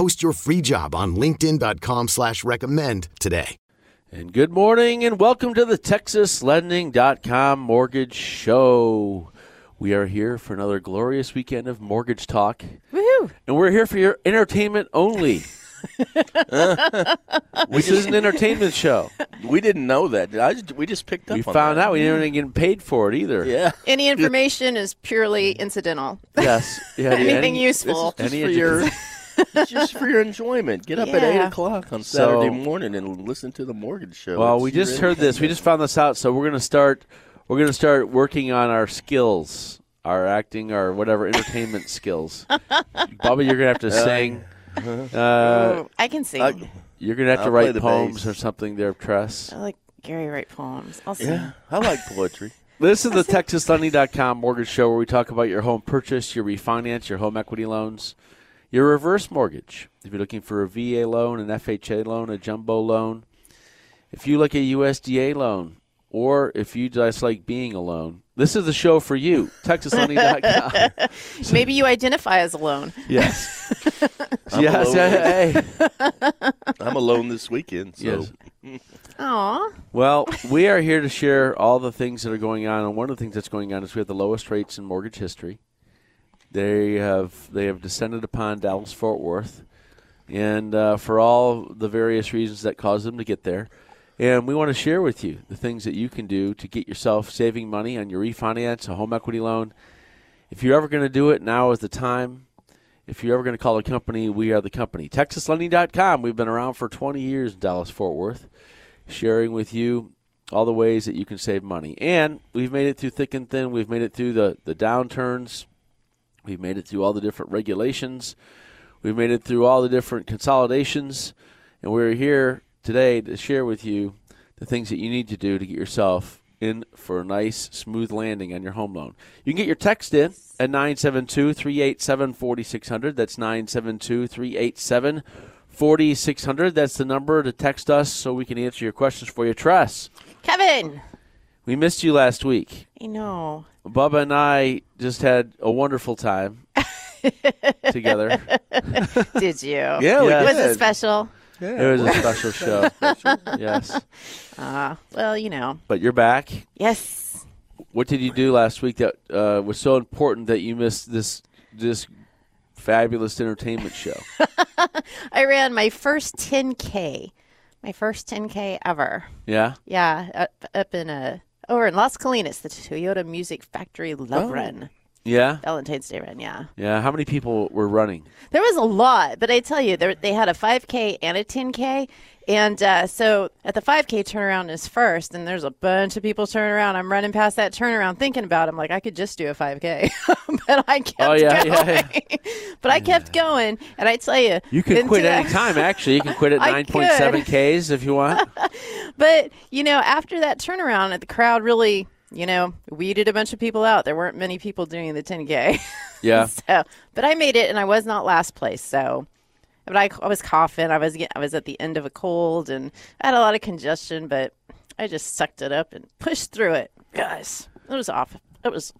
Post your free job on linkedin.com slash recommend today. And good morning and welcome to the TexasLending.com Mortgage Show. We are here for another glorious weekend of mortgage talk. Woohoo! And we're here for your entertainment only. this is an entertainment show. We didn't know that. I just, we just picked up. We on found that. out we didn't even get paid for it either. Yeah. Any information is purely incidental. Yes. Yeah, Anything any- useful. This is Any just for your, edu- it's just for your enjoyment. Get up at eight o'clock on So- Saturday morning and listen to the mortgage show. Well, It's we your just heard this. We just found this out, so we're gonna start. We're gonna start working on our skills, our acting, our whatever entertainment skills. Bubba, you're gonna have to sing. Uh, Oh, I can sing. I- you're gonna have to I'll play write poems bass. or something there, Tress. I like Gary write poems. I'll sing. Yeah, I like poetry. This is the TexasLending.com mortgage show where we talk about your home purchase, your refinance, your home equity loans, your reverse mortgage. If you're looking for a VA loan, an FHA loan, a jumbo loan, if you like a USDA loan, or if you just like being alone, this is the show for you. TexasLending.com. Maybe you identify as alone. yes. I'm yes. alone. Hey. I'm alone this weekend, so Yes. Aw. Well, we are here to share all the things that are going on, and one of the things that's going on is we have the lowest rates in mortgage history. They have they have descended upon Dallas Fort Worth, and uh, for all the various reasons that caused them to get there, and we want to share with you the things that you can do to get yourself saving money on your refinance, a home equity loan. If you're ever going to do it, now is the time. If you're ever going to call a company, we are the company. TexasLending.com. We've been around for 20 years in Dallas Fort Worth sharing with you all the ways that you can save money. And we've made it through thick and thin. We've made it through the, the downturns. We've made it through all the different regulations. We've made it through all the different consolidations. And we're here today to share with you the things that you need to do to get yourself in for a nice, smooth landing on your home loan. You can get your text in at 972 387 4600. That's 972 387 4600. That's the number to text us so we can answer your questions for you. Tress, Kevin. We missed you last week. I know. Bubba and I just had a wonderful time together. Did you? yeah, we Yeah. Was did. it special? It was a special show. yes. Uh, well, you know. But you're back. Yes. What did you do last week that uh, was so important that you missed this this fabulous entertainment show? I ran my first 10K. My first 10K ever. Yeah? Yeah, up, up in a over in Las Colinas, the Toyota Music Factory Love Oh. Run, Yeah? Valentine's Day run. Yeah, Yeah. How many people were running? there was a lot, but I tell you, there, they had a 5K and a 10K, and uh, so at the 5K turnaround is first, and there's a bunch of people turning around. I'm running past that turnaround, thinking about. it. I'm like, I could just do a 5K, but I kept Oh, yeah, going. yeah, but I kept going, and I tell you, You can quit that- any time, actually. You can quit at 9.7 Ks if you want. But you know, after that turnaround, the crowd really, you know, weeded a bunch of people out. There weren't many people doing the 10k. Yeah. so, but I made it, and I was not last place. So, but I, I was coughing. I was I was at the end of a cold, and I had a lot of congestion. But I just sucked it up and pushed through it. Guys, it was off. It was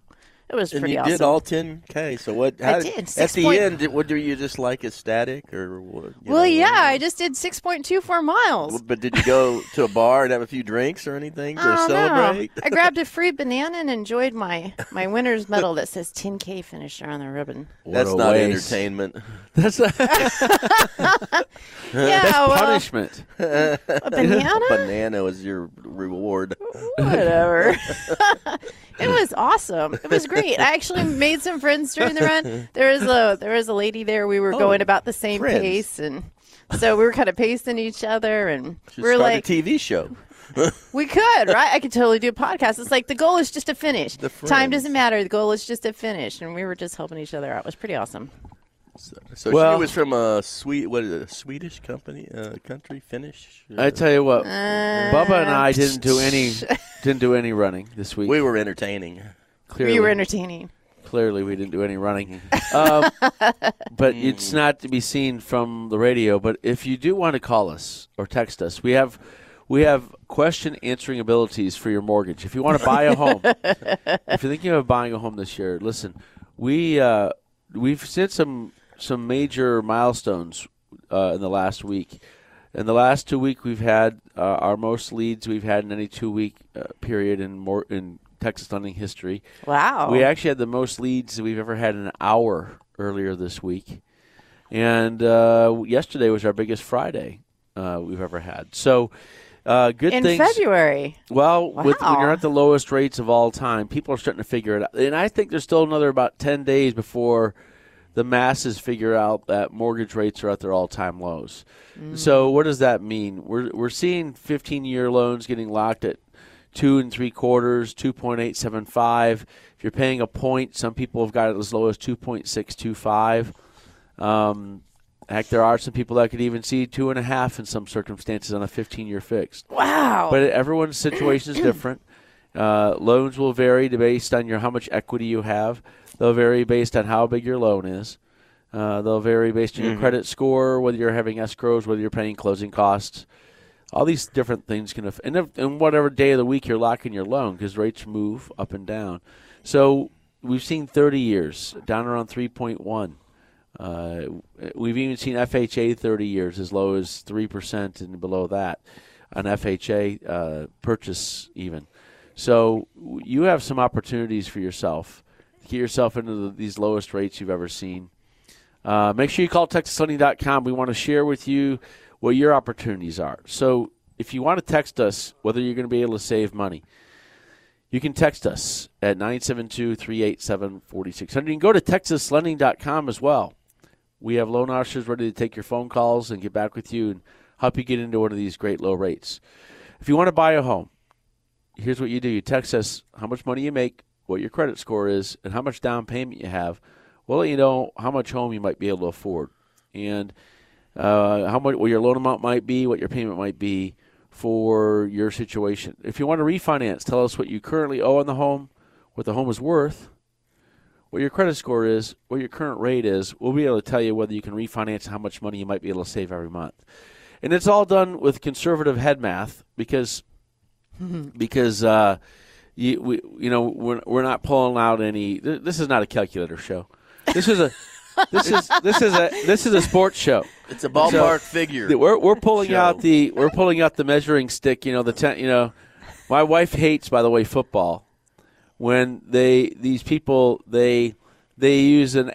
It was And pretty you awesome. did all 10k. So what? I How, did, At six the point- end, did, what, were you just like ecstatic or what? well, know, yeah, what- I just did 6.24 miles. But did you go to a bar and have a few drinks or anything to oh, I don't know. celebrate? I grabbed a free banana and enjoyed my my winner's medal that says 10K finisher on the ribbon. What That's not waste. entertainment. That's, that's Yeah, well, punishment. a banana. Banana was your reward. Whatever. it was awesome. It was great. I actually made some friends during the run. There was a there was a lady there. We were going about the same Oh, friends. pace, and so we were kind of pacing each other, and Should we were start like, a TV show. we could, right? I could totally do a podcast. It's like the goal is just to finish. The Time doesn't matter. The goal is just to finish, and we were just helping each other out. It was pretty awesome. So, so Well- she was from a sweet, what is it, a Swedish company, uh, country, Finnish. I tell you what, Uh, Bubba and I didn't do any didn't do any running this week. we were entertaining. Clearly, We were entertaining. clearly we didn't do any running. um, but it's not to be seen from the radio. But if you do want to call us or text us, we have we have question answering abilities for your mortgage. If you want to buy a home, if you're thinking of buying a home this year, listen, we uh, we've set some some major milestones uh, in the last week. In the last two week, we've had uh, our most leads we've had in any two week uh, period in more in Texas lending history. Wow. We actually had the most leads that we've ever had in an hour earlier this week, and uh, yesterday was our biggest Friday uh, we've ever had. So, uh, good in things. February. Well, with, when you're at the lowest rates of all time, people are starting to figure it out, and I think there's still another about ten days before the masses figure out that mortgage rates are at their all-time lows. So, what does that mean? We're we're seeing 15-year loans getting locked at two and three quarters, two point eight seven five. If you're paying a point, some people have got it as low as two point six two five. Um, heck, there are some people that could even see two and a half in some circumstances on a 15-year fixed. Wow. But everyone's situation is different. Uh, loans will vary based on your how much equity you have. They'll vary based on how big your loan is. Uh, they'll vary based on your credit score, whether you're having escrows, whether you're paying closing costs. All these different things can, aff- and, if, and whatever day of the week you're locking your loan, because rates move up and down. So we've seen 30 years down around 3.1. Uh, we've even seen FHA 30 years as low as 3% and below that on FHA uh, purchase, even. So you have some opportunities for yourself get yourself into the, these lowest rates you've ever seen. Uh, make sure you call TexasLending.com. We want to share with you what your opportunities are. So if you want to text us, whether you're going to be able to save money, you can text us at 972 387 4600. You can go to TexasLending.com as well. We have loan officers ready to take your phone calls and get back with you and help you get into one of these great low rates. If you want to buy a home, here's what you do you text us how much money you make, what your credit score is, and how much down payment you have. We'll let you know how much home you might be able to afford and uh, how much what your loan amount might be, what your payment might be for your situation. If you want to refinance, tell us what you currently owe on the home, what the home is worth, what your credit score is, what your current rate is. We'll be able to tell you whether you can refinance and how much money you might be able to save every month. And it's all done with conservative head math because because uh, you, we, you know we're, we're not pulling out any. th- This is not a calculator show. This is a this is this is a this is a sports show. It's a ballpark figure. We're we're pulling Show. out the we're pulling out the measuring stick. You know the ten, you know, my wife hates by the way football when they these people they they use an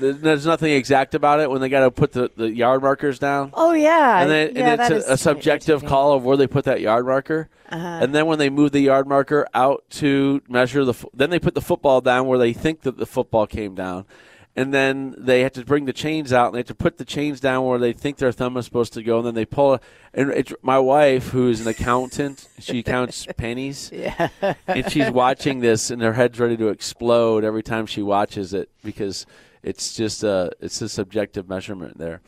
there's nothing exact about it when they got to put the, the yard markers down. oh yeah. And, then, yeah, and it's a, a subjective call of where they put that yard marker. Uh-huh. And then when they move the yard marker out to measure the, then they put the football down where they think that the football came down. And then they have to bring the chains out and they have to put the chains down where they think their thumb is supposed to go. And then they pull it. And it's my wife, who is an accountant, she counts pennies. Yeah. And she's watching this and her head's ready to explode every time she watches it because it's just a, it's a subjective measurement there.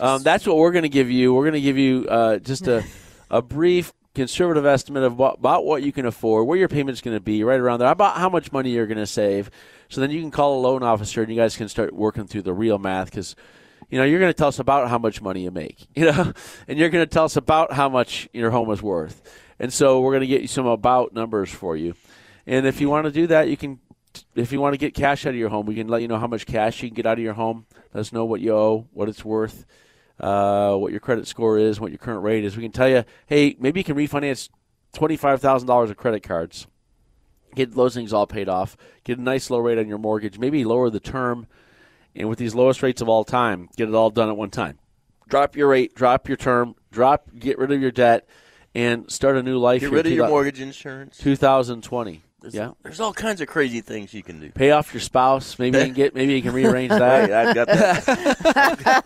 Um, that's what we're going to give you. We're going to give you uh, just a, a brief conservative estimate of what, about what you can afford, where your payment's going to be, right around there, about how much money you're going to save. So then you can call a loan officer and you guys can start working through the real math because you know you're going to tell us about how much money you make, you know, and you're going to tell us about how much your home is worth. And so we're going to get you some about numbers for you. And if you want to do that, you can if you want to get cash out of your home, we can let you know how much cash you can get out of your home. Let us know what you owe, what it's worth, uh, what your credit score is, what your current rate is. We can tell you, hey, maybe you can refinance twenty-five thousand dollars of credit cards, get those things all paid off, get a nice low rate on your mortgage, maybe lower the term, and with these lowest rates of all time, get it all done at one time. Drop your rate, drop your term, drop, get rid of your debt, and start a new life. Get here rid of your mortgage insurance. 2020. There's, Yeah. There's all kinds of crazy things you can do. Pay off your spouse. Maybe you can get. Maybe you can rearrange Hey, that. I've got that.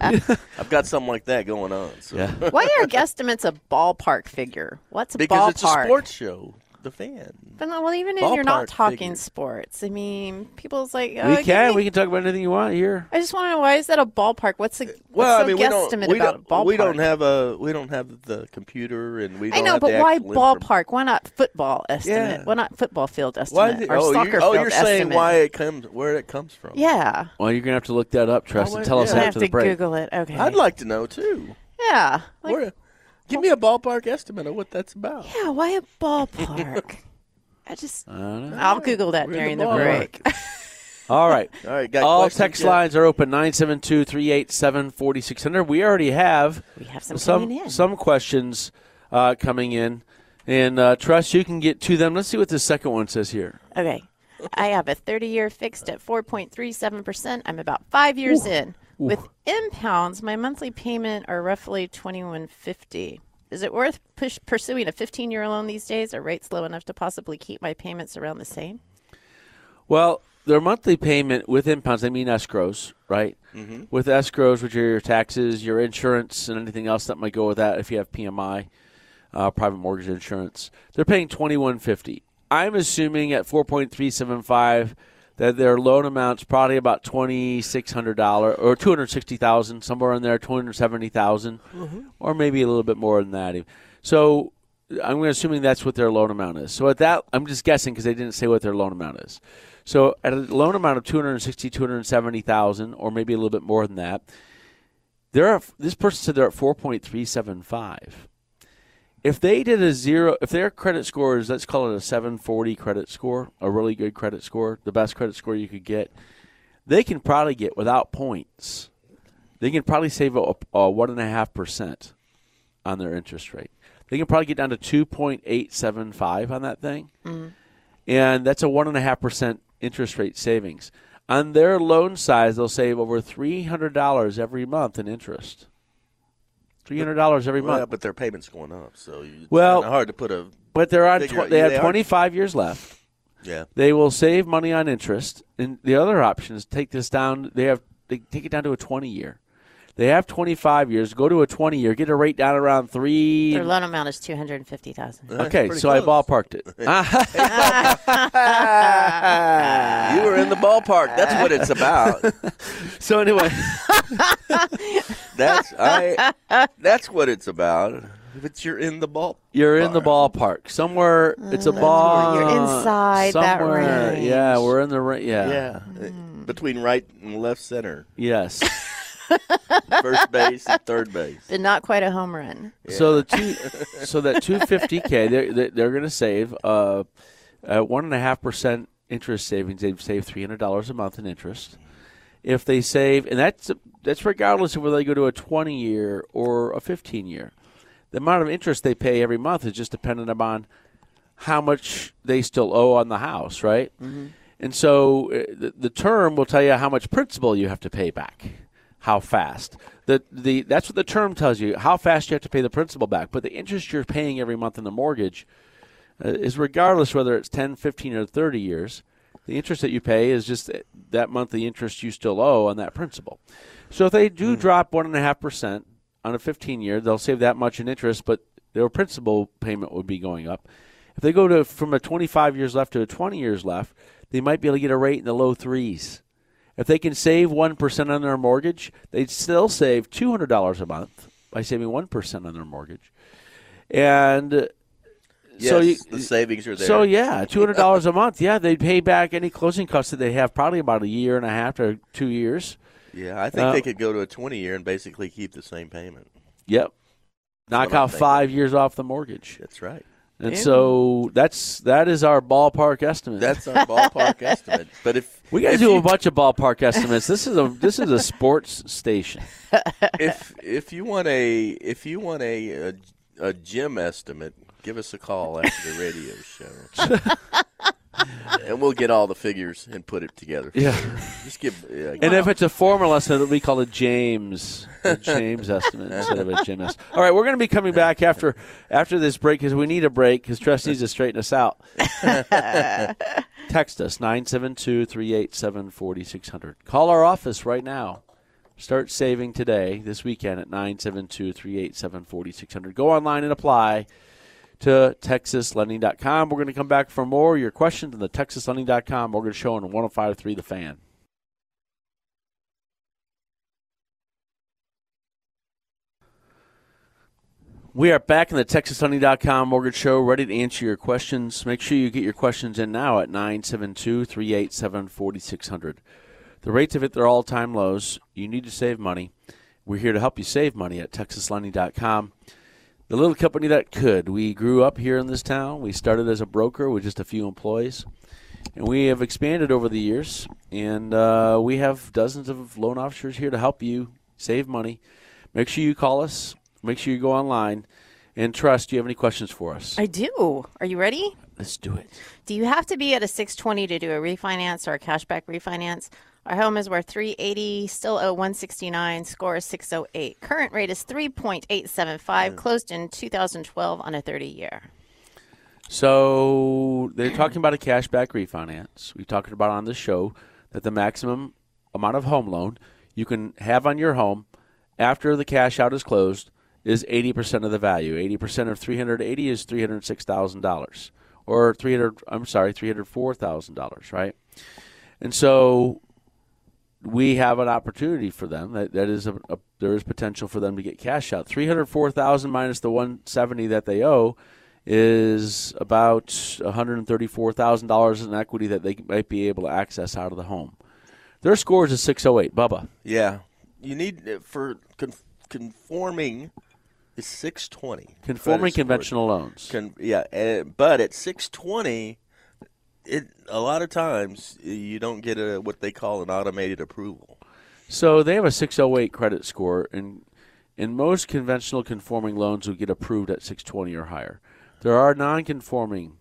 I've got something like that going on. So. Yeah. Why are guesstimates a ballpark figure? What's a Because ballpark? it's a sports show. The fan. But no, well, even if you're not Ballpark talking figure. sports, I mean, people's like, oh, We give can. me- We can talk about anything you want here. I just want to know why is that a ballpark? What's the Well, what's I mean, the we don't. We about don't, we don't have a. We don't have the computer, and we. I Don't know, have but the why actual inform- ballpark? Why not football estimate? Yeah. Why not football field Why? estimate did- or oh, soccer you're, oh, you're saying why it comes, where it comes from. Yeah, Well, you're gonna have to look that up, Tress, Oh, and wait, tell us yeah. I I have after to the break. Google it. Okay, I'd like to know too. yeah, like, Where- give me a ballpark estimate of what that's about. yeah. Why a ballpark? I just I don't know. I'll Google that We're during the the, break. All right. All right, got All questions text yet? lines are open 972 387 4600. We already have we have some, some, in. some questions uh, coming in. And uh, Tress, you can get to them. Let's see what the second one says here. Okay. I have a 30 year fixed at 4.37%. I'm about five years in. Ooh. With impounds, my monthly payment are roughly twenty one fifty. Is it worth push, pursuing a 15 year loan these days? Are rates low enough to possibly keep my payments around the same? Well, their monthly payment with impounds, they mean escrows, right? Mm-hmm. With escrows, which are your taxes, your insurance, and anything else that might go with that if you have PMI, uh, private mortgage insurance, they're paying 2150 I'm assuming at 4.375 that their loan amount's probably about twenty six hundred dollar or two hundred sixty thousand, somewhere in there, two hundred seventy mm-hmm. or maybe a little bit more than that. So I'm assuming that's what their loan amount is. So at that, I'm just guessing because they didn't say what their loan amount is. So at a loan amount of 260, 270,000, or maybe a little bit more than that, they're this person said they're at 4.375. If they did a zero, if their credit score is, let's call it a 740 credit score, a really good credit score, the best credit score you could get, they can probably get without points. They can probably save a, a one and a half percent on their interest rate. They can probably get down to two point eight seven five on that thing, mm. and that's a one and a half percent interest rate savings. On their loan size, they'll save over three hundred dollars every month in interest. Three hundred dollars every Well, month. but their payment's going up, so it's Well- hard to put a. But they're on. Tw- they yeah, have twenty five years left. Yeah. They will save money on interest, and the other option is take this down. They have they take it down to a twenty year. They have twenty five years. Go to a twenty year. Get a rate down around three. Their loan amount is 250000 Okay, pretty so I ballparked it. You were in the ballpark. That's what it's about. so anyway, That's I. That's what it's about. If it's you're in the ball. you're in the ballpark somewhere. It's a ball. You're inside that somewhere. range. Yeah, we're in the ra- yeah. Yeah, between right and left center, Yes. first base and third base. But not quite a home run. So the two, so that two fifty k, they're they're, they're going to save uh, uh, one and a half percent interest savings. They've saved three hundred dollars a month in interest. If they save, and that's that's regardless of whether they go to a twenty year or a fifteen year, the amount of interest they pay every month is just dependent upon how much they still owe on the house, right? And so uh, the, the term will tell you how much principal you have to pay back, how fast. The, the, that's what the term tells you, how fast you have to pay the principal back. But the interest you're paying every month in the mortgage uh, is regardless whether it's 10, 15, or 30 years. The interest that you pay is just that monthly interest you still owe on that principal. So if they do hmm. drop 1.5% on a 15 year, they'll save that much in interest, but their principal payment would be going up. If they go to from a 25 years left to a 20 years left, they might be able to get a rate in the low threes. If they can save 1% on their mortgage, they'd still save $200 a month by saving 1% on their mortgage. And Yes, so you, the savings are there. so yeah, two hundred dollars a month. Yeah, they'd pay back any closing costs that they have, probably about a year and a half to two years. Yeah, I think Uh, they could go to a 20 year and basically keep the same payment. Yep. Knock what out five years off the mortgage. That's right. And so that's that is our ballpark estimate. That's our ballpark estimate. But if we got to do you, a bunch of ballpark estimates. This is a this is a sports station. if if you want a if you want a, a a gym estimate, give us a call after the radio show, and we'll get all the figures and put it together. Yeah. just give. Yeah, And if it's a formal estimate, we call it James a James estimate instead of a Jim estimate. All right, we're going to be coming back after after this break because we need a break because Tress needs to straighten us out. Text us 972-387-4600. Call our office right now. Start saving today, this weekend at 972-387-4600. Go online and apply to texaslending.com. We're going to come back for more your questions on the texaslending.com mortgage show on 105.3 The Fan. We are back in the TexasLending.com mortgage show, ready to answer your questions. Make sure you get your questions in now at 972 387 4600. The rates have hit their all time lows. You need to save money. We're here to help you save money at TexasLending.com. The little company that could. We grew up here in this town. We started as a broker with just a few employees. And we have expanded over the years. And uh, we have dozens of loan officers here to help you save money. Make sure you call us. Make sure you go online. And trust, do you have any questions for us? I do. Are you ready? Let's do it. Do you have to be at a 620 to do a refinance or a cashback refinance? Our home is worth 380, still owe 169, score is 608. Current rate is 3.875, mm. closed in 2012 on a 30 year. So they're talking about a cashback refinance. We've talked about on the show that the maximum amount of home loan you can have on your home after the cash out is closed is 80% of the value. 80% of 380 is $306,000 or 300 I'm sorry, $304,000, right? And so we have an opportunity for them. That that is a, a there is potential for them to get cash out. Three hundred four thousand minus the one seventy that they owe is about one hundred thirty four thousand dollars in equity that they might be able to access out of the home. Their score is six oh eight. Bubba. yeah, you need uh, for con- conforming is six twenty. Conforming conventional loans. Con- yeah, uh, but at six twenty, it a lot of times you don't get a what they call an automated approval. So they have a 608 credit score, and in most conventional conforming loans will get approved at 620 or higher. There are non-conforming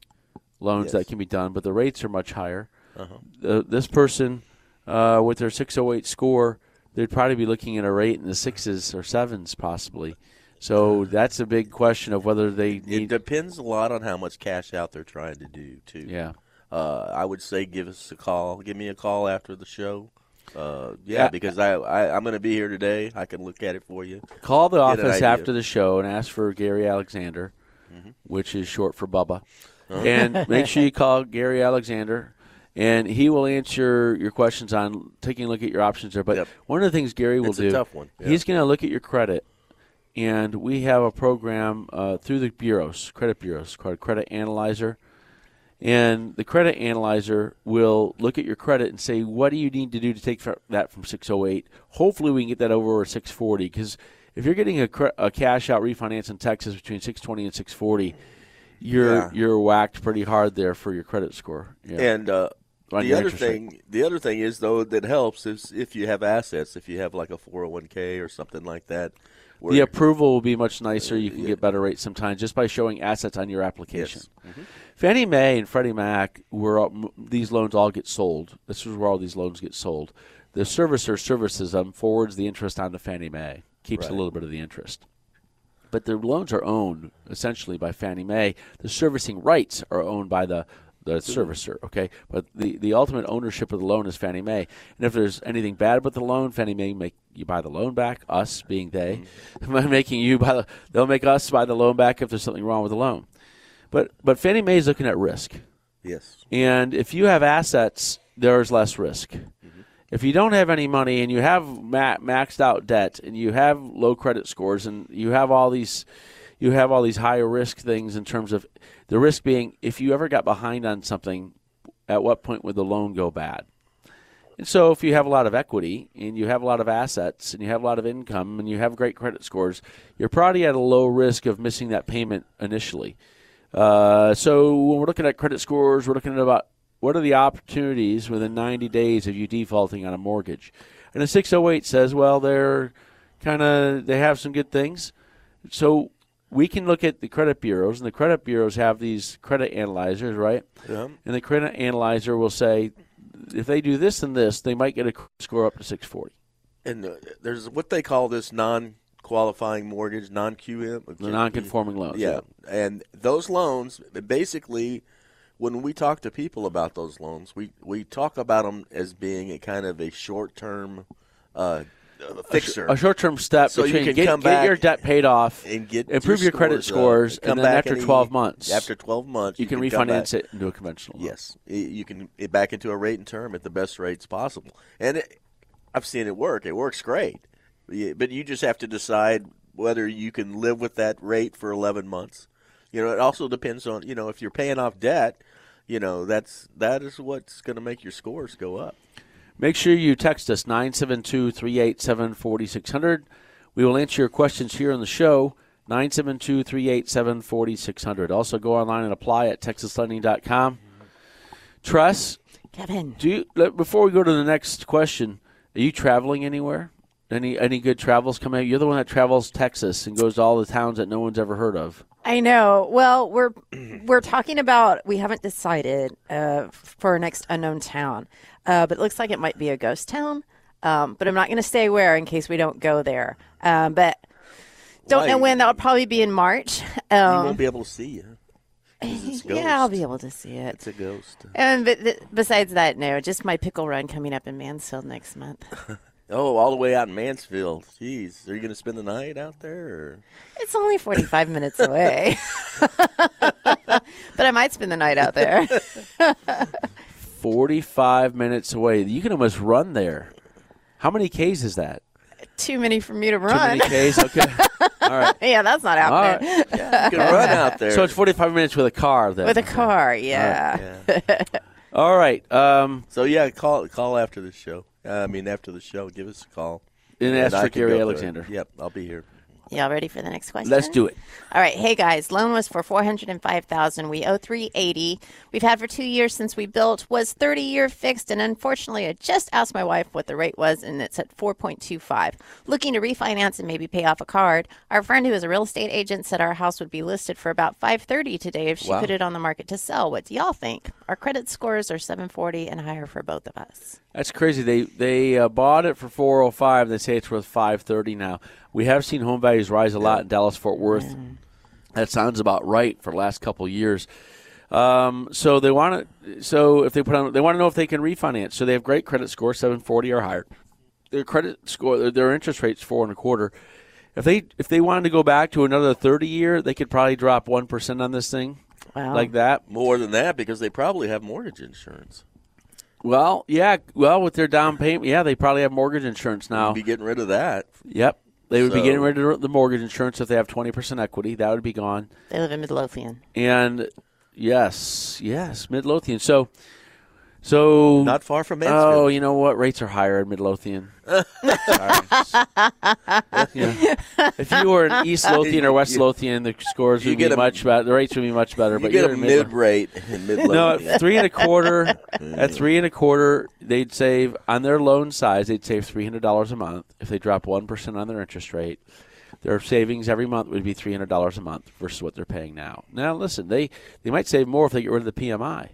loans Yes. that can be done, but the rates are much higher. Uh, this person uh, with their 608 score, they'd probably be looking at a rate in the sixes or sevens, possibly. So that's a big question of whether they It depends a lot on how much cash out they're trying to do too. Yeah. Uh, I would say give us a call. Give me a call after the show. Uh, Yeah. yeah, because I, I I'm going to be here today. I can look at it for you. Call the Get office after the show and ask for Gary Alexander, Mm-hmm. which is short for Bubba. Uh-huh. And make sure you call Gary Alexander, and he will answer your questions on taking a look at your options there. But Yep. one of the things Gary will It's a do, tough one, yeah. he's going to look at your credit, and we have a program uh, through the bureaus, credit bureaus, called Credit Analyzer. And the credit analyzer will look at your credit and say, what do you need to do to take that from 608? Hopefully, we can get that over a 640. Because if you're getting a, a cash out refinance in Texas between 620 and 640, you're Yeah. you're whacked pretty hard there for your credit score. Yeah. And uh, the other rate. thing, the other thing is though that helps is if you have assets. If you have like a 401k or something like that. The approval will be much nicer. You can yeah. get better rates sometimes just by showing assets on your application. Yes. Mm-hmm. Fannie Mae and Freddie Mac, where all, these loans all get sold. This is where all these loans get sold. The servicer services them, forwards the interest on to Fannie Mae, keeps a little bit of the interest. But the loans are owned essentially by Fannie Mae. The servicing rights are owned by the the servicer, okay? But the, the ultimate ownership of the loan is Fannie Mae. And if there's anything bad with the loan, Fannie Mae make you buy the loan back, us being they, mm. making you buy the they'll make us buy the loan back if there's something wrong with the loan. But but Fannie Mae is looking at risk. yes, And if you have assets, there's less risk. Mm-hmm. If you don't have any money and you have ma- maxed out debt and you have low credit scores and you have all these you have all these higher risk things in terms of the risk being if you ever got behind on something, at what point would the loan go bad? And so if you have a lot of equity and you have a lot of assets and you have a lot of income and you have great credit scores, you're probably at a low risk of missing that payment initially. Uh, so when we're looking at credit scores, we're looking at about what are the opportunities within 90 days of you defaulting on a mortgage. And the 608 says, well, they're kind of they have some good things. So we can look at the credit bureaus, and the credit bureaus have these credit analyzers, right? Yeah. And the credit analyzer will say, if they do this and this, they might get a score up to 640. And uh, there's what they call this non-qualifying mortgage, non-QM, The non-conforming loans. Yeah, and those loans basically, when we talk to people about those loans, we we talk about them as being a kind of a short-term uh, uh, fixer. A short-term step So you can get, come get back your debt paid off, and get improve your credit scores, up, and come then back after and 12 you- months, After 12 months, you, can, come refinance it into a conventional loan. Yes, you can get back into a rate and term at the best rates possible, and it, I've seen it work. It works great, but you just have to decide whether you can live with that rate for 11 months. You know, it also depends on you know if you're paying off debt. You know, that's that is what's going to make your scores go up. Make sure you text us 972 387 4600. We will answer your questions here on the show. 972 387 4600. Also, go online and apply at texaslending.com. Tress, Kevin. do you, before we go to the next question, are you traveling anywhere? Any any good travels coming out? You're the one that travels Texas and goes to all the towns that no one's ever heard of. I know. Well, we're we're talking about we haven't decided uh, for our next unknown town, uh, but it looks like it might be a ghost town. Um, but I'm not going to say where in case we don't go there. Um, but don't know when. That'll probably be in March. You Um, won't be able to see you. yeah, I'll be able to see it. It's a ghost. And but th- besides that, no, just my pickle run coming up in Mansfield next month. Oh, all the way out in Mansfield. Jeez, are you going to spend the night out there? Or? It's only 45 minutes away. but I might spend the night out there. 45 minutes away. You can almost run there. How many Ks is that? Too many for me to run. Too many Ks? Okay. All right. yeah, that's not All happening. right. Yeah, you can run out there. So it's 45 minutes with a car then. With a car, yeah. Yeah. All right. Um, So yeah, call call after the show. Uh, I mean, after the show, give us a call. and ask for can Gary go through. Alexander. Yep, I'll be here. Y'all ready for the next question? Let's do it. All right, hey guys, loan was for four hundred and five thousand. We owe three eighty. We've had for two years since we built. Was thirty year fixed, and unfortunately, I just asked my wife what the rate was, and it's at four point two five. Looking to refinance and maybe pay off a card. Our friend who is a real estate agent said our house would be listed for about five thirty today if she Wow. put it on the market to sell. What do y'all think? Our credit scores are seven forty and higher for both of us. That's crazy. They they uh, bought it for 405. They say it's worth 530 now. We have seen home values rise a lot in Dallas Fort Worth. That sounds about right for the last couple of years. Um, so they want to. So if they put on, they want to know if they can refinance. So they have great credit score, 740 or higher. Their credit score, their, their interest rate's four and a quarter. If they if they wanted to go back to another 30 year, they could probably drop one percent on this thing, Wow. like that. More than that, because they probably have mortgage insurance. Well, yeah. Well, with their down payment, yeah, they probably have mortgage insurance now. You'd be getting rid of that. Yep. They would be getting rid of the mortgage insurance if they have 20% equity. That would be gone. They live in Midlothian. And yes, yes, Midlothian. So, so. Not far from Mansfield. Oh, you know what? Rates are higher in Midlothian. Sorry. Yeah. If you were in East Lothian or West You- Lothian, the scores would be a- much better. The rates would be much better. you but get you're a mid Midlothian. rate in mid No, at three and a quarter. at three and a quarter, they'd save on their loan size. They'd save three hundred dollars a month if they drop one percent on their interest rate. Their savings every month would be three hundred dollars a month versus what they're paying now. Now, listen, they they might save more if they get rid of the PMI.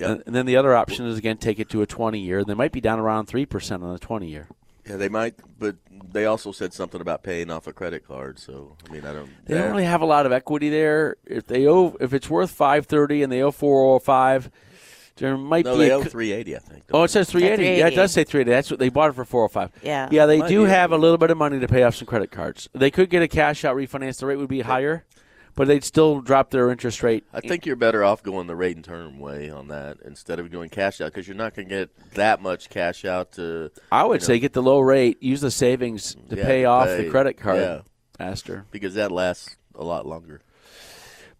Yep. And, and then the other option is again take it to a twenty year. They might be down around three percent on the twenty year. Yeah, they might, but they also said something about paying off a credit card. So I mean, I don't. They don't really have a lot of equity there. If they owe, if it's worth five thirty and they owe four oh five, there might No, be they a owe three eighty. I think. Oh, it says 380. Yeah, it does say 380. That's what they bought it for 405. Yeah. Yeah, they Might do be. have a little bit of money to pay off some credit cards. They could get a cash out refinance. The rate would be higher, but they'd still drop their interest rate. I think you're better off going the rate and term way on that instead of doing cash out because you're not going to get that much cash out to. I would you say know, get the low rate, use the savings to Yeah, pay off pay. the credit card Yeah. faster. because that lasts a lot longer.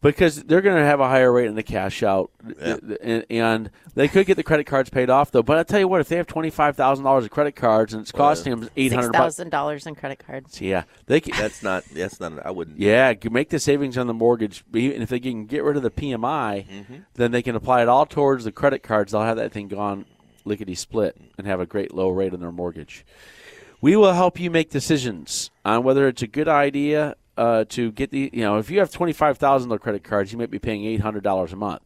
Because they're going to have a higher rate in the cash out, Yeah. and, and they could get the credit cards paid off though. But I tell you what, if they have twenty five thousand dollars of credit cards and it's costing them eight Six hundred bucks, thousand dollars in credit cards. yeah, they can, That's not. That's not. I wouldn't. yeah, you make the savings on the mortgage, and if they can get rid of the PMI, mm-hmm. then they can apply it all towards the credit cards. They'll have that thing gone lickety split and have a great low rate on their mortgage. We will help you make decisions on whether it's a good idea uh, to get the. You know, if you have twenty five thousand dollar credit cards, you might be paying eight hundred dollars a month.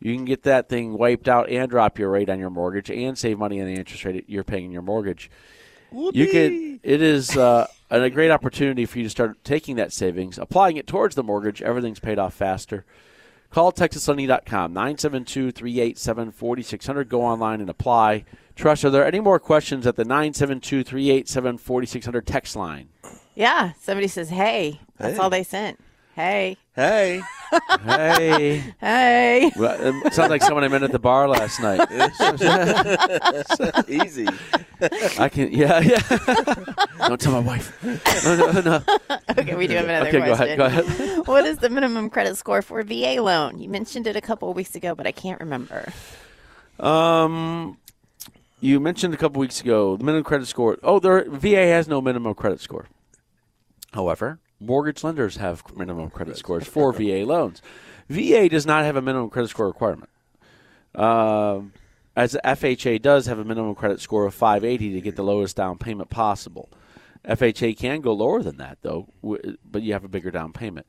You can get that thing wiped out and drop your rate on your mortgage and save money on the interest rate you're paying in your mortgage. You could. It is uh, a great opportunity for you to start taking that savings, applying it towards the mortgage. Everything's paid off faster. Call TexasLending.com, 972-387-4600. Go online and apply. Tress, are there any more questions at the 972-387-4600 text line? Yeah, somebody says, "Hey," that's Hey. all they sent. Hey, Hey, Hey. hey. Well, it sounds like someone I met at the bar last night. easy. I can, yeah, yeah. Don't tell my wife. No, no, no. Okay, we do have another Okay, go question. ahead, go ahead. what is the minimum credit score for a VA loan? You mentioned it a couple of weeks ago, but I can't remember. Um, you mentioned a couple weeks ago the minimum credit score. Oh, there VA has no minimum credit score. However, mortgage lenders have minimum credit scores for VA loans. VA does not have a minimum credit score requirement. Um, as FHA does have a minimum credit score of 580 to get the lowest down payment possible. FHA can go lower than that though, but you have a bigger down payment.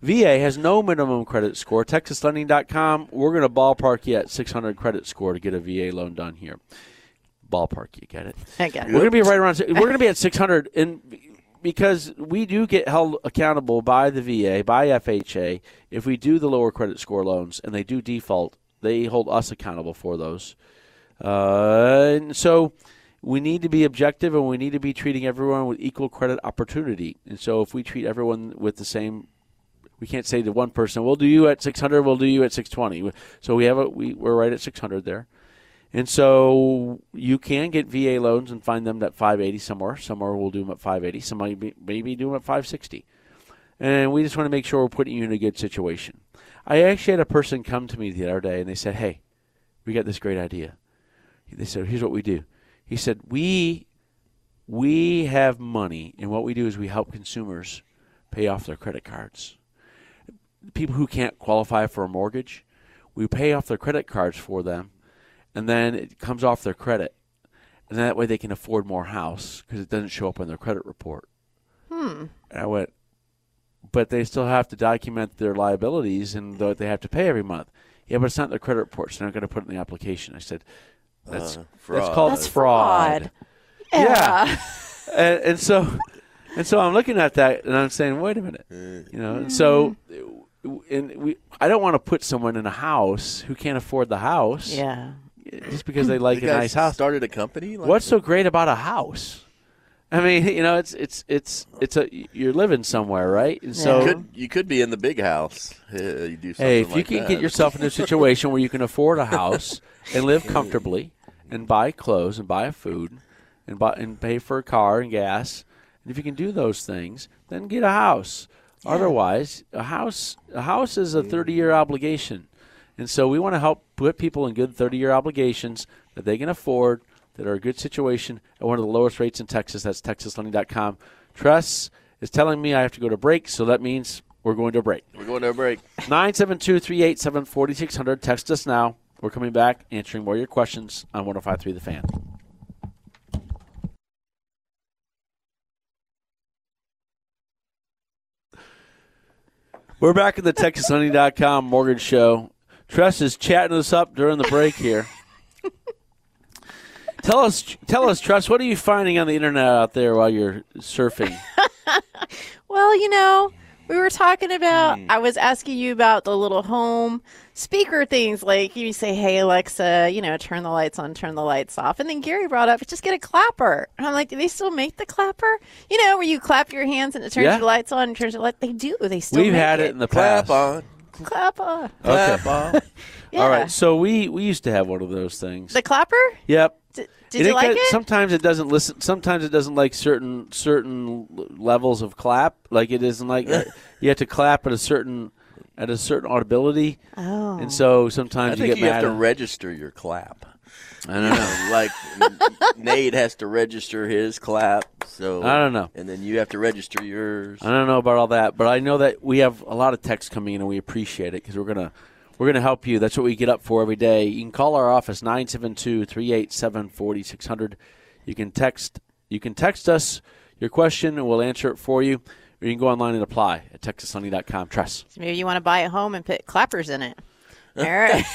VA has no minimum credit score. TexasLending.com, we're going to ballpark you at 600 credit score to get a VA loan done here. Ballpark, you get it? I get We're going to be right around. We're going to be at 600, and because we do get held accountable by the VA, by FHA, if we do the lower credit score loans and they do default, they hold us accountable for those. Uh, and so we need to be objective, and we need to be treating everyone with equal credit opportunity. And so if we treat everyone with the same we can't say to one person, "We'll do you at 600. We'll do you at 620." So we have a we we're right at 600 there, and so you can get VA loans and find them at 580 somewhere. Somewhere we'll do them at 580. Some maybe maybe do them at 560, and we just want to make sure we're putting you in a good situation. I actually had a person come to me the other day and they said, "Hey, we got this great idea." They said, "Here's what we do." He said, "We we have money, and what we do is we help consumers pay off their credit cards." people who can't qualify for a mortgage, we pay off their credit cards for them, and then it comes off their credit, and that way they can afford more house because it doesn't show up on their credit report. Hmm. And I went, but they still have to document their liabilities and what they have to pay every month. Yeah, but it's not in their credit report, so they're not going to put it in the application. I said, that's Uh, that's fraud. called That's fraud. fraud. Yeah. and, and so and so I'm looking at that and I'm saying, wait a minute, you know. And so, and we, I don't want to put someone in a house who can't afford the house, Yeah. Just because they like You a nice house. started a company. Like What's so great about a house? I mean, you know, it's it's it's it's a you're living somewhere, right? And so, you could you could be in the big house. Uh, you do something hey, if you like can that. get yourself in a situation where you can afford a house and live comfortably and buy clothes and buy food and buy and pay for a car and gas, and if you can do those things, then get a house. Otherwise, a house a house is a 30-year obligation. And so we want to help put people in good 30-year obligations that they can afford that are a good situation at one of the lowest rates in Texas. That's texaslending.com. Tress is telling me I have to go to break, so that means we're going to a break. We're going to a break. 972 387 4600. Text us now. We're coming back answering more of your questions on 1053 The Fan. We're back at the TexasLending.com mortgage show. Tress is chatting us up during the break here. tell us, tell us, Tress, what are you finding on the internet out there while you're surfing? Well, you know, we were talking about, Hmm. I was asking you about the little home speaker things like you say, hey, Alexa, you know, turn the lights on, turn the lights off. And then Gary brought up, just get a clapper. And I'm like, do they still make the clapper? You know, where you clap your hands and it turns Yeah. your lights on and turns your light. They do. They still We've make had it in the past. Clap on. Clap on. Clap on. Yeah. All right, so we we used to have one of those things. The clapper? yep. D- did And you like get- it? Sometimes it doesn't listen. Sometimes it doesn't like certain certain levels of clap. Like it isn't like uh, you have to clap at a certain at a certain audibility, Oh. and so I sometimes you think get you mad. have to at- register your clap. I don't know. like Nate has to register his clap, so I don't know. and then you have to register yours. I don't know about all that, but I know that we have a lot of texts coming in, and we appreciate it because we're gonna we're gonna help you. That's what we get up for every day. You can call our office 972-387-4600. You can text you can text us your question, and we'll answer it for you. Or you can go online and apply at texaslending.com. Tress. So maybe you want to buy a home and put clappers in it. All right.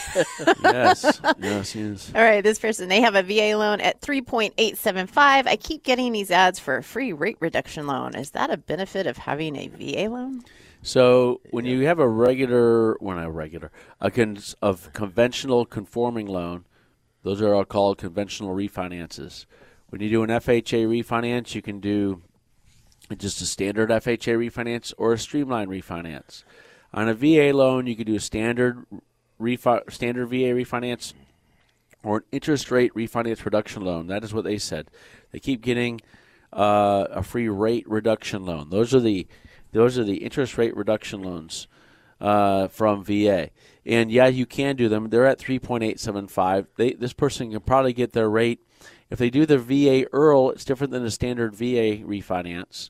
Yes, yes, yes. All right, this person, they have a VA loan at 3.875. I keep getting these ads for a free rate reduction loan. Is that a benefit of having a VA loan? So when you have a regular, when a regular, a con- of conventional conforming loan, those are all called conventional refinances. When you do an FHA refinance, you can do just a standard FHA refinance or a streamline refinance. On a VA loan, you can do a standard refi- standard VA refinance or an interest rate refinance reduction loan. That is what they said. They keep getting uh, a free rate reduction loan. Those are the those are the interest rate reduction loans uh, from VA. And yeah, you can do them. They're at 3.875. They, this person can probably get their rate. If they do the VA IRRRL, it's different than a standard VA refinance.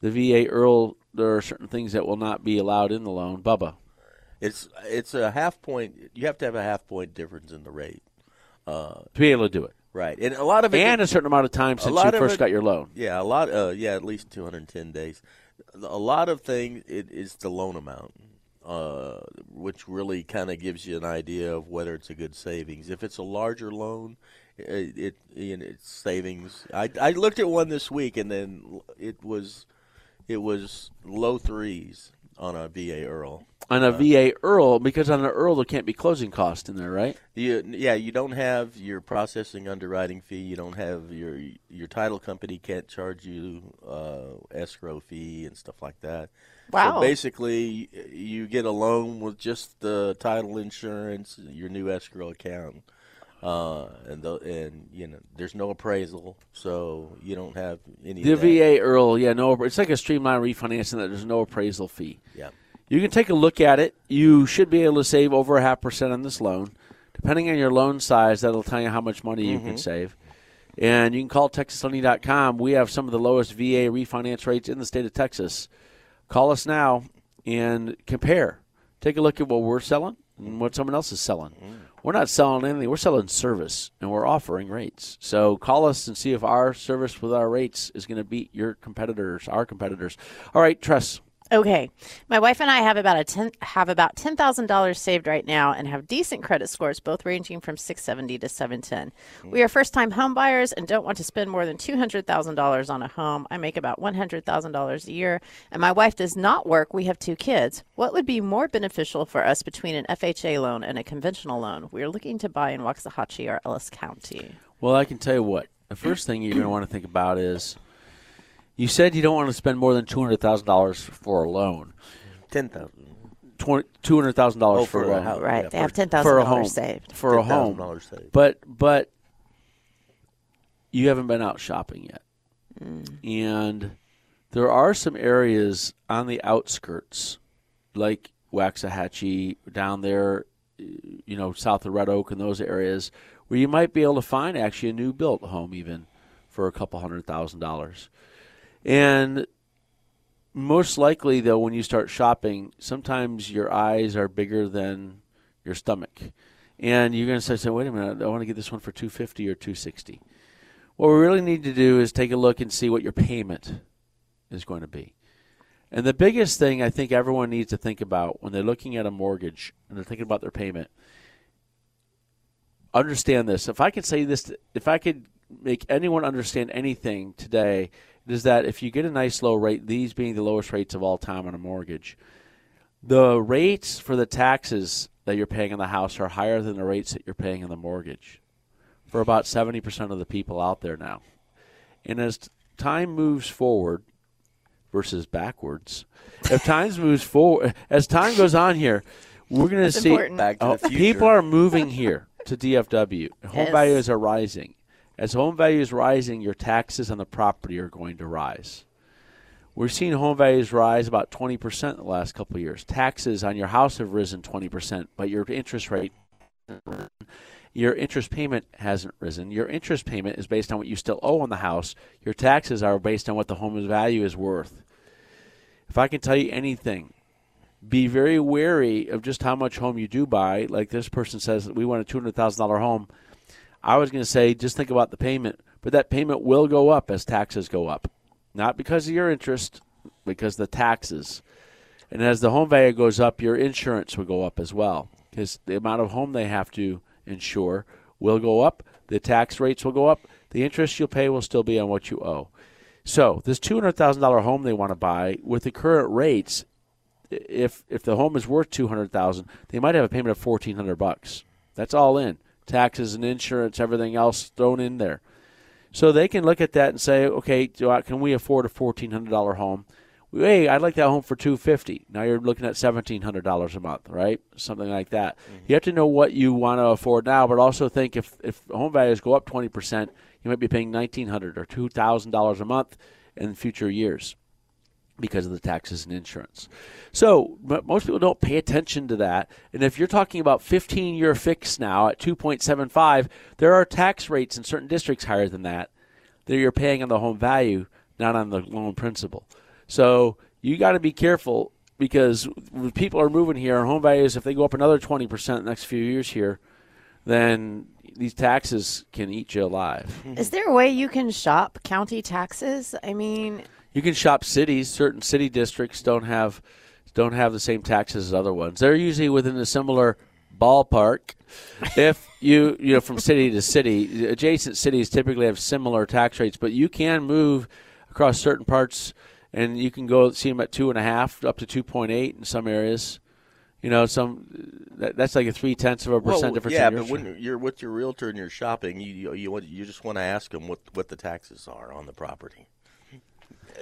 The VA IRRRL, there are certain things that will not be allowed in the loan. Bubba. It's it's a half point. You have to have a half point difference in the rate, To be able to do it. right? And a lot of it, And a certain amount of time since you first it- got your loan. yeah, a lot. Uh, yeah, at least 210 days. A lot of things it is the loan amount, uh, which really kind of gives you an idea of whether it's a good savings. If it's a larger loan, it, it you know, it's savings. I I looked at one this week, and then it was it was low threes on a VA IRRRL. On a VA IRRRL, because on an IRRRL there can't be closing cost in there, right? You, yeah, you don't have your processing underwriting fee. You don't have your your title company can't charge you uh, escrow fee and stuff like that. Wow. So basically, you get a loan with just the title insurance, your new escrow account, uh, and the, and you know there's no appraisal, so you don't have any. The. VA IRRRL, yeah, no, it's like a streamlined refinancing that there's no appraisal fee. Yeah. You can take a look at it. You should be able to save over a half percent on this loan. Depending on your loan size, that'll tell you how much money you Mm-hmm. can save. And you can call TexasLending.com. We have some of the lowest VA refinance rates in the state of Texas. Call us now and compare. Take a look at what we're selling and what someone else is selling. Mm. We're not selling anything. We're selling service, and we're offering rates. So call us and see if our service with our rates is going to beat your competitors, our competitors. All right, Tress. Okay, my wife and I have about a ten have about ten thousand dollars saved right now, and have decent credit scores, both ranging from six seventy to seven ten. Hmm. We are first time home buyers and don't want to spend more than two hundred thousand dollars on a home. I make about one hundred thousand dollars a year, and my wife does not work. We have two kids. What would be more beneficial for us between an FHA loan and a conventional loan? We are looking to buy in Waxahachie or Ellis County. Well, I can tell you what. The first thing you're going to want to think about is you said you don't want to spend more than $200,000 for a loan. ten thousand. Twenty- $200,000 Oh, for, for a a loan. house. Right, yeah, they have for- ten For thousand a home. dollars saved. For a home. saved. But but you haven't been out shopping yet. Mm. And there are some areas on the outskirts like Waxahachie down there you know south of Red Oak and those areas where you might be able to find actually a new built home even for a couple hundred thousand dollars. And most likely though when you start shopping sometimes your eyes are bigger than your stomach. And you're going to say wait a minute i want to get this one for 250 or 260 what we really need to do is take a look and see what your payment is going to be. And the biggest thing i think everyone needs to think about when they're looking at a mortgage and they're thinking about their payment understand this. If i could say this if i could make anyone understand anything today is that if you get a nice low rate these being the lowest rates of all time on a mortgage the rates for the taxes that you're paying on the house are higher than the rates that you're paying on the mortgage for about 70% of the people out there now. And as time moves forward versus backwards, if time moves forward, as time goes on here, we're going to see important. Oh, people are moving here to DFW. Home Yes. values are rising. As home values rising, your taxes on the property are going to rise We're seeing home values rise about 20% in the last couple of years. Taxes on your house have risen 20%, but your interest rate your interest payment hasn't risen. Your interest payment is based on what you still owe on the house. Your taxes are based on what the home's value is worth. If I can tell you anything, be very wary of just how much home you do buy. Like this person says, we want a two hundred thousand dollar home. I was going to say, just think about the payment, but that payment will go up as taxes go up, not because of your interest, because the taxes. And as the home value goes up, your insurance will go up as well, because the amount of home they have to insure will go up. The tax rates will go up. The interest you'll pay will still be on what you owe. So this two hundred thousand dollar home they want to buy with the current rates, if if the home is worth two hundred thousand, they might have a payment of fourteen hundred bucks. That's all in taxes and insurance, everything else thrown in there. So they can look at that and say, okay, do I, can we afford a fourteen hundred dollar home? Hey, I'd like that home for two fifty. Now you're looking at seventeen hundred dollars a month, right? Something like that. Mm-hmm. You have to know what you want to afford now, but also think if if home values go up twenty percent, you might be paying nineteen hundred or two thousand dollars a month in future years because of the taxes and insurance. So most people don't pay attention to that. And if you're talking about 15 year fix now at 2.75, there are tax rates in certain districts higher than that that you're paying on the home value, not on the loan principal. So you got to be careful because when people are moving here, home values, if they go up another 20% the next few years here, then these taxes can eat you alive. Is there a way you can shop county taxes? I mean, You can shop cities. Certain city districts don't have don't have the same taxes as other ones. They're usually within a similar ballpark. if you you know from city to city, adjacent cities typically have similar tax rates, but you can move across certain parts, and you can go see them at two and a half up to two point eight in some areas. You know, some that, that's like a three tenths of a percent Well, difference. yeah, but when you're with your realtor and you're shopping, you you you, want, you just want to ask them what what the taxes are on the property.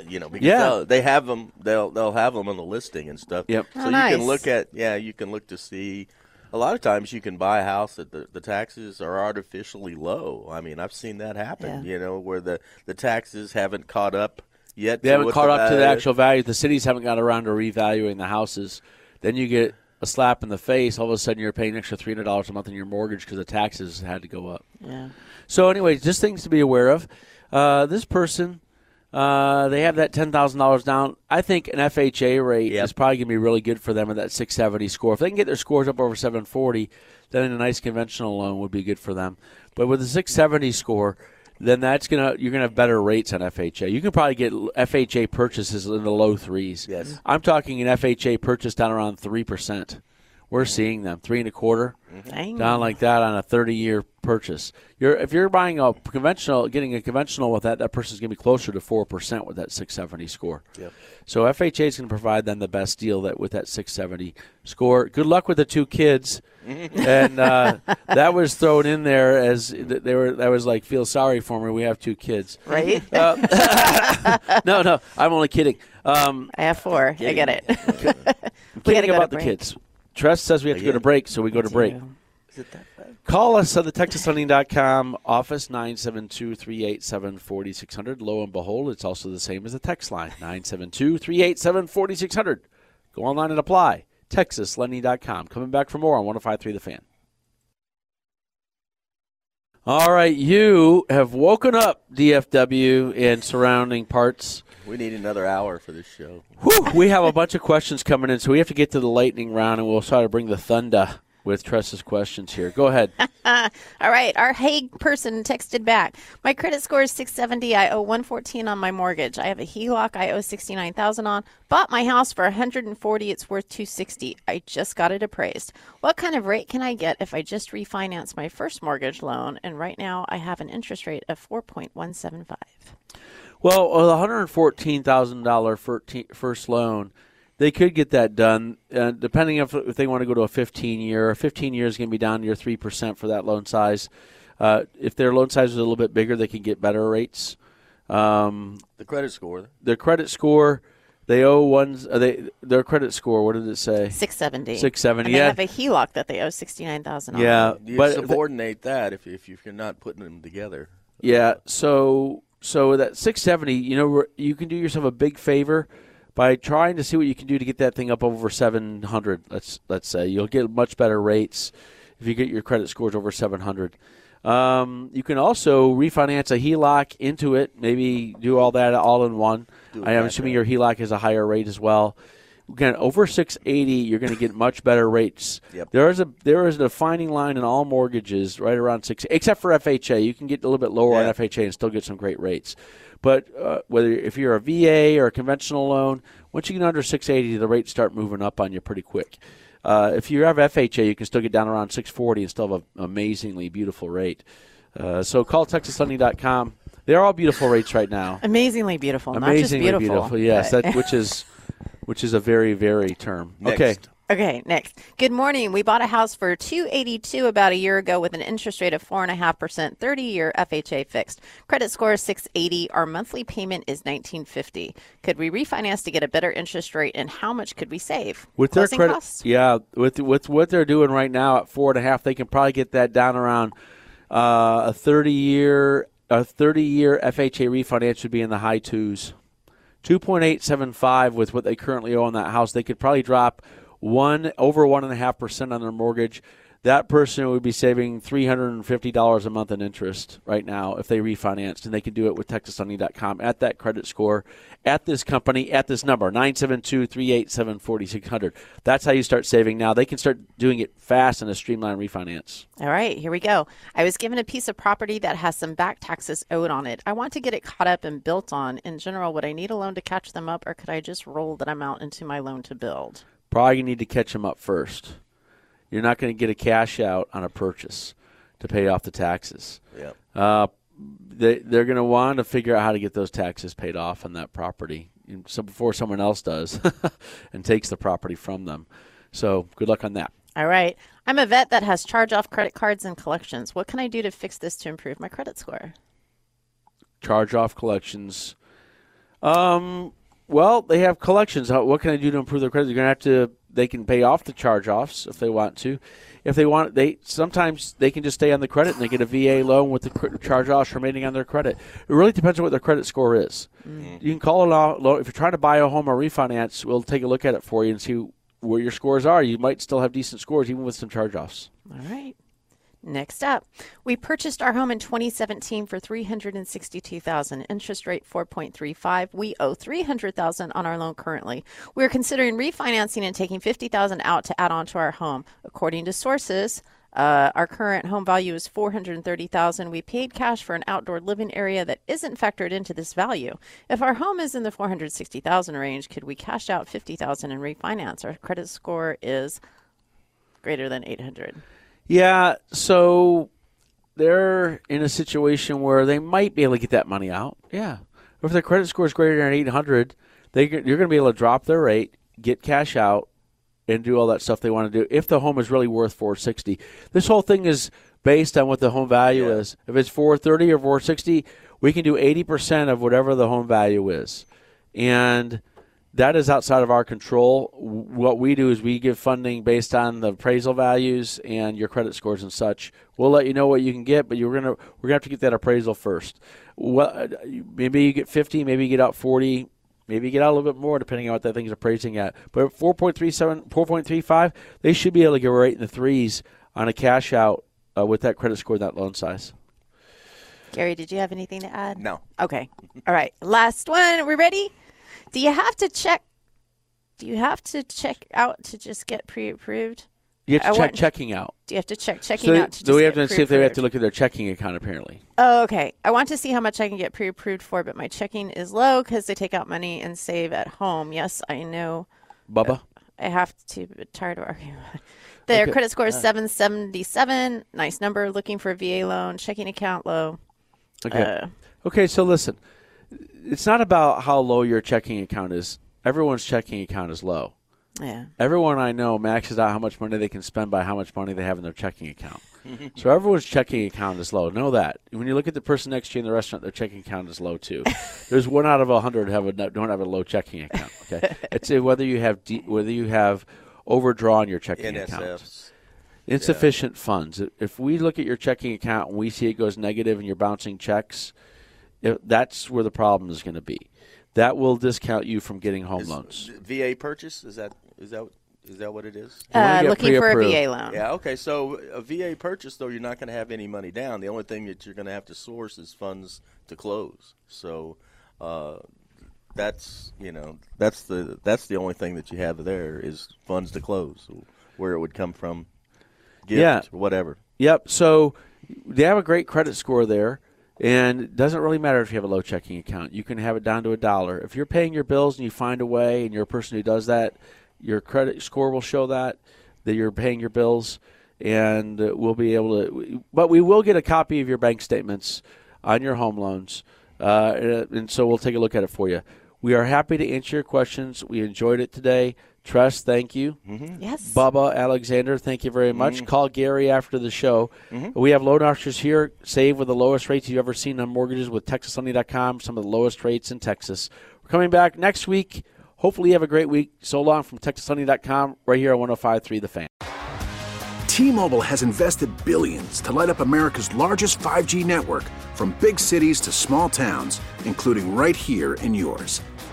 You know, because Yeah. they'll- have them. They'll they'll have them on the listing and stuff. Yep. So Oh, you can look at yeah, you can look to see. A lot of times you can buy a house that the, the taxes are artificially low. I mean, I've seen that happen. Yeah. You know, where the the taxes haven't caught up yet. They to haven't what caught up to the actual value. The cities haven't got around to revaluing the houses. Then you get a slap in the face. All of a sudden, you're paying an extra three hundred dollars a month on your mortgage because the taxes had to go up. yeah. So, anyways, just things to be aware of. Uh, this person, uh, they have that ten thousand dollars down. I think an FHA rate Yep. is probably going to be really good for them at that six seventy score. If they can get their scores up over seven forty, then a nice conventional loan would be good for them. But with a six seventy score, then that's gonna you're gonna have better rates on FHA. You can probably get FHA purchases in the low threes. Yes. I'm talking an FHA purchase down around three percent. We're seeing them three and a quarter Dang. down like that on a 30 year purchase. You're if you're buying a conventional, getting a conventional with that, that person's going to be closer to four percent with that 670 score. Yep. So FHA is going to provide them the best deal that with that 670 score. Good luck with the two kids, and uh, that was thrown in there as they were. That was like feel sorry for me. We have two kids. Right? No, no, I'm only kidding. Um, I have four. I get it. kidding about the break. kids. Tress says we have to go to break, so we go to break. Is it that bad? Call us on the TexasLending.com office 972-387-4600. Lo and behold, it's also the same as the text line 972-387-4600. Go online and apply. TexasLending.com. Coming back for more on 105.3 The Fan. All right, you have woken up DFW and surrounding parts. We need another hour for this show. Whew, we have a bunch of questions coming in, so we have to get to the lightning round, and we'll try to bring the thunder with Tress's questions here. Go ahead. All right, our Hague person texted back. My credit score is 670. I owe 114 on my mortgage. I have a HELOC I owe 69,000 on. Bought my house for 140. It's worth 260. I just got it appraised. What kind of rate can I get if I just refinance my first mortgage loan? And right now I have an interest rate of 4.175. Well, a one hundred fourteen thousand dollar first loan, they could get that done. Uh, depending if if they want to go to a fifteen year, a fifteen year is going to be down to your three percent for that loan size. Uh, if their loan size is a little bit bigger, they can get better rates. Um, The credit score. their credit score, they owe ones. Uh, they their credit score. What did it say? 670. 670, And they have a HELOC that they owe 69,000. Yeah, You but subordinate that if if you're not putting them together. Yeah, so so that 670, you know, you can do yourself a big favor by trying to see what you can do to get that thing up over 700. Let's let's say you'll get much better rates if you get your credit scores over 700. Um, you can also refinance a HELOC into it. Maybe do all that all in one. I am assuming your HELOC is a higher rate as well. Again, over 680, you're going to get much better rates. Yep. There is a there is a defining line in all mortgages right around six, except for FHA. You can get a little bit lower Yeah. on FHA and still get some great rates. But uh, whether if you're a VA or a conventional loan, once you get under 680, the rates start moving up on you pretty quick. Uh, if you have FHA, you can still get down around 640 and still have an amazingly beautiful rate. Uh, so call TexasLending.com. They're all beautiful rates right now. Amazingly beautiful, not just Amazingly beautiful. Yes, but- that which is which is a very very term. Next. Okay. Okay, next. Good morning. We bought a house for two eighty two about a year ago with an interest rate of four and a half percent, thirty year FHA fixed. Credit score is six eighty. Our monthly payment is nineteen fifty. Could we refinance to get a better interest rate, and how much could we save? With their Closing credit, costs? yeah, with with what they're doing right now at four and a half, they can probably get that down around uh, a thirty year a thirty year FHA refinance would be in the high twos, two point eight seven five with what they currently owe on that house. They could probably drop one over one and a half percent on their mortgage. That person would be saving three hundred and fifty dollars a month in interest right now if they refinanced, and they could do it with TexasLending.com at that credit score, at this company, at this number 972-387-4600. That's how you start saving now. They can start doing it fast in a streamlined refinance. All right, here we go. I was given a piece of property that has some back taxes owed on it. I want to get it caught up and built on. In general, would I need a loan to catch them up, or could I just roll that amount into my loan to build? Probably need to catch them up first. You're not going to get a cash out on a purchase to pay off the taxes. Yep. Uh, they they're going to want to figure out how to get those taxes paid off on that property, so before someone else does, and takes the property from them. So good luck on that. All right. I'm a vet that has charge off credit cards and collections. What can I do to fix this to improve my credit score? Charge off collections. Um. Well, they have collections. How, what can I do to improve their credit? You're going to have to. They can pay off the charge offs if they want to. If they want, they sometimes they can just stay on the credit and they get a VA loan with the charge offs remaining on their credit. It really depends on what their credit score is. Mm-hmm. You can call it out. low- If you're trying to buy a home or refinance, we'll take a look at it for you and see where your scores are. You might still have decent scores even with some charge offs. All right. Next up, we purchased our home in 2017 for 362,000. Interest rate 4.35. We owe 300,000 on our loan currently. We are considering refinancing and taking 50,000 out to add on to our home. According to sources, uh, our current home value is 430,000. We paid cash for an outdoor living area that isn't factored into this value. If our home is in the 460,000 range, could we cash out 50,000 and refinance? Our credit score is greater than 800. Yeah, so they're in a situation where they might be able to get that money out. Yeah, if their credit score is greater than 800, they you're going to be able to drop their rate, get cash out, and do all that stuff they want to do. If the home is really worth 460, this whole thing is based on what the home value Yeah. is. If it's 430 or 460, we can do 80% of whatever the home value is, and that is outside of our control. What we do is we give funding based on the appraisal values and your credit scores and such. We'll let you know what you can get, but you're gonna we're gonna have to get that appraisal first. Well, maybe you get 50, maybe you get out 40, maybe you get out a little bit more depending on what that thing's appraising at. But at 4.37, 4.35, they should be able to get right in the threes on a cash out uh, with that credit score and that loan size. Gary, did you have anything to add? No. Okay. All right. Last one. We're ready. Do you have to check? Do you have to check out to just get pre-approved? You have to I check checking out. Do you have to check checking So, out to so we have to see if they have to look at their checking account apparently. Oh, okay. I want to see how much I can get pre-approved for, but my checking is low because they take out money and save at home. Yes, I know. Bubba? I have to. Tired of arguing. Their Okay. credit score is seven seventy seven. Nice number. Looking for a VA loan. Checking account low. Okay. Uh, Okay, so listen, it's not about how low your checking account is. Everyone's checking account is low. yeah. Everyone I know maxes out how much money they can spend by how much money they have in their checking account. so everyone's checking account is low. Know that. When you look at the person next to you in the restaurant, their checking account is low too. There's one out of a hundred have a don't have a low checking account. Okay, it's uh, whether you have de- whether you have overdrawn your checking account. Insufficient funds. If we look at your checking account and we see it goes negative and you're bouncing checks, that's where the problem is going to be. That will discount you from getting home Is loans. VA purchase is that is that is that what it is? You wanna Uh, looking for a. VA loan. Yeah. Okay. So a VA purchase, though, you're not going to have any money down. The only thing that you're going to have to source is funds to close. So uh, that's you know that's the that's the only thing that you have there is funds to close. Where it would come from, gift, Yeah. whatever. Yep. So they have a great credit score there, and it doesn't really matter if you have a low checking account. You can have it down to a dollar. If you're paying your bills and you find a way, and you're a person who does that, your credit score will show that that you're paying your bills, and uh, we'll be able to. But we will get a copy of your bank statements on your home loans, uh, and so we'll take a look at it for you. We are happy to answer your questions. We enjoyed it today. Tress, thank you. Mm-hmm. Yes. Bubba Alexander, thank you very much. Mm-hmm. Call Gary after the show. Mm-hmm. We have loan officers here. Save with the lowest rates you've ever seen on mortgages with TexasLending.com. Some of the lowest rates in Texas. We're coming back next week. Hopefully, you have a great week. So long from TexasLending.com, right here on 105.3 The Fan. T-Mobile has invested billions to light up America's largest 5G network from big cities to small towns, including right here in yours.